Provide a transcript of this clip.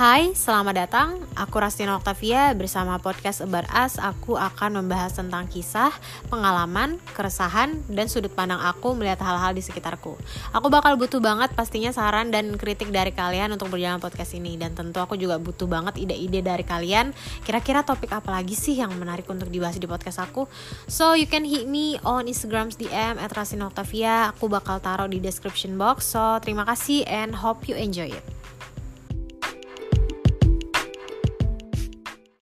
Hai, selamat datang. Aku Rastina Octavia bersama podcast About Us. Aku akan membahas tentang kisah, pengalaman, keresahan, dan sudut pandang aku melihat hal-hal di sekitarku. Aku bakal butuh banget pastinya saran dan kritik dari kalian untuk berjalan podcast ini. Dan tentu aku juga butuh banget ide-ide dari kalian. Kira-kira topik apa lagi sih yang menarik untuk dibahas di podcast aku? So you can hit me on Instagram DM at Rastina Octavia. Aku bakal taruh di description box. So terima kasih and hope you enjoy it.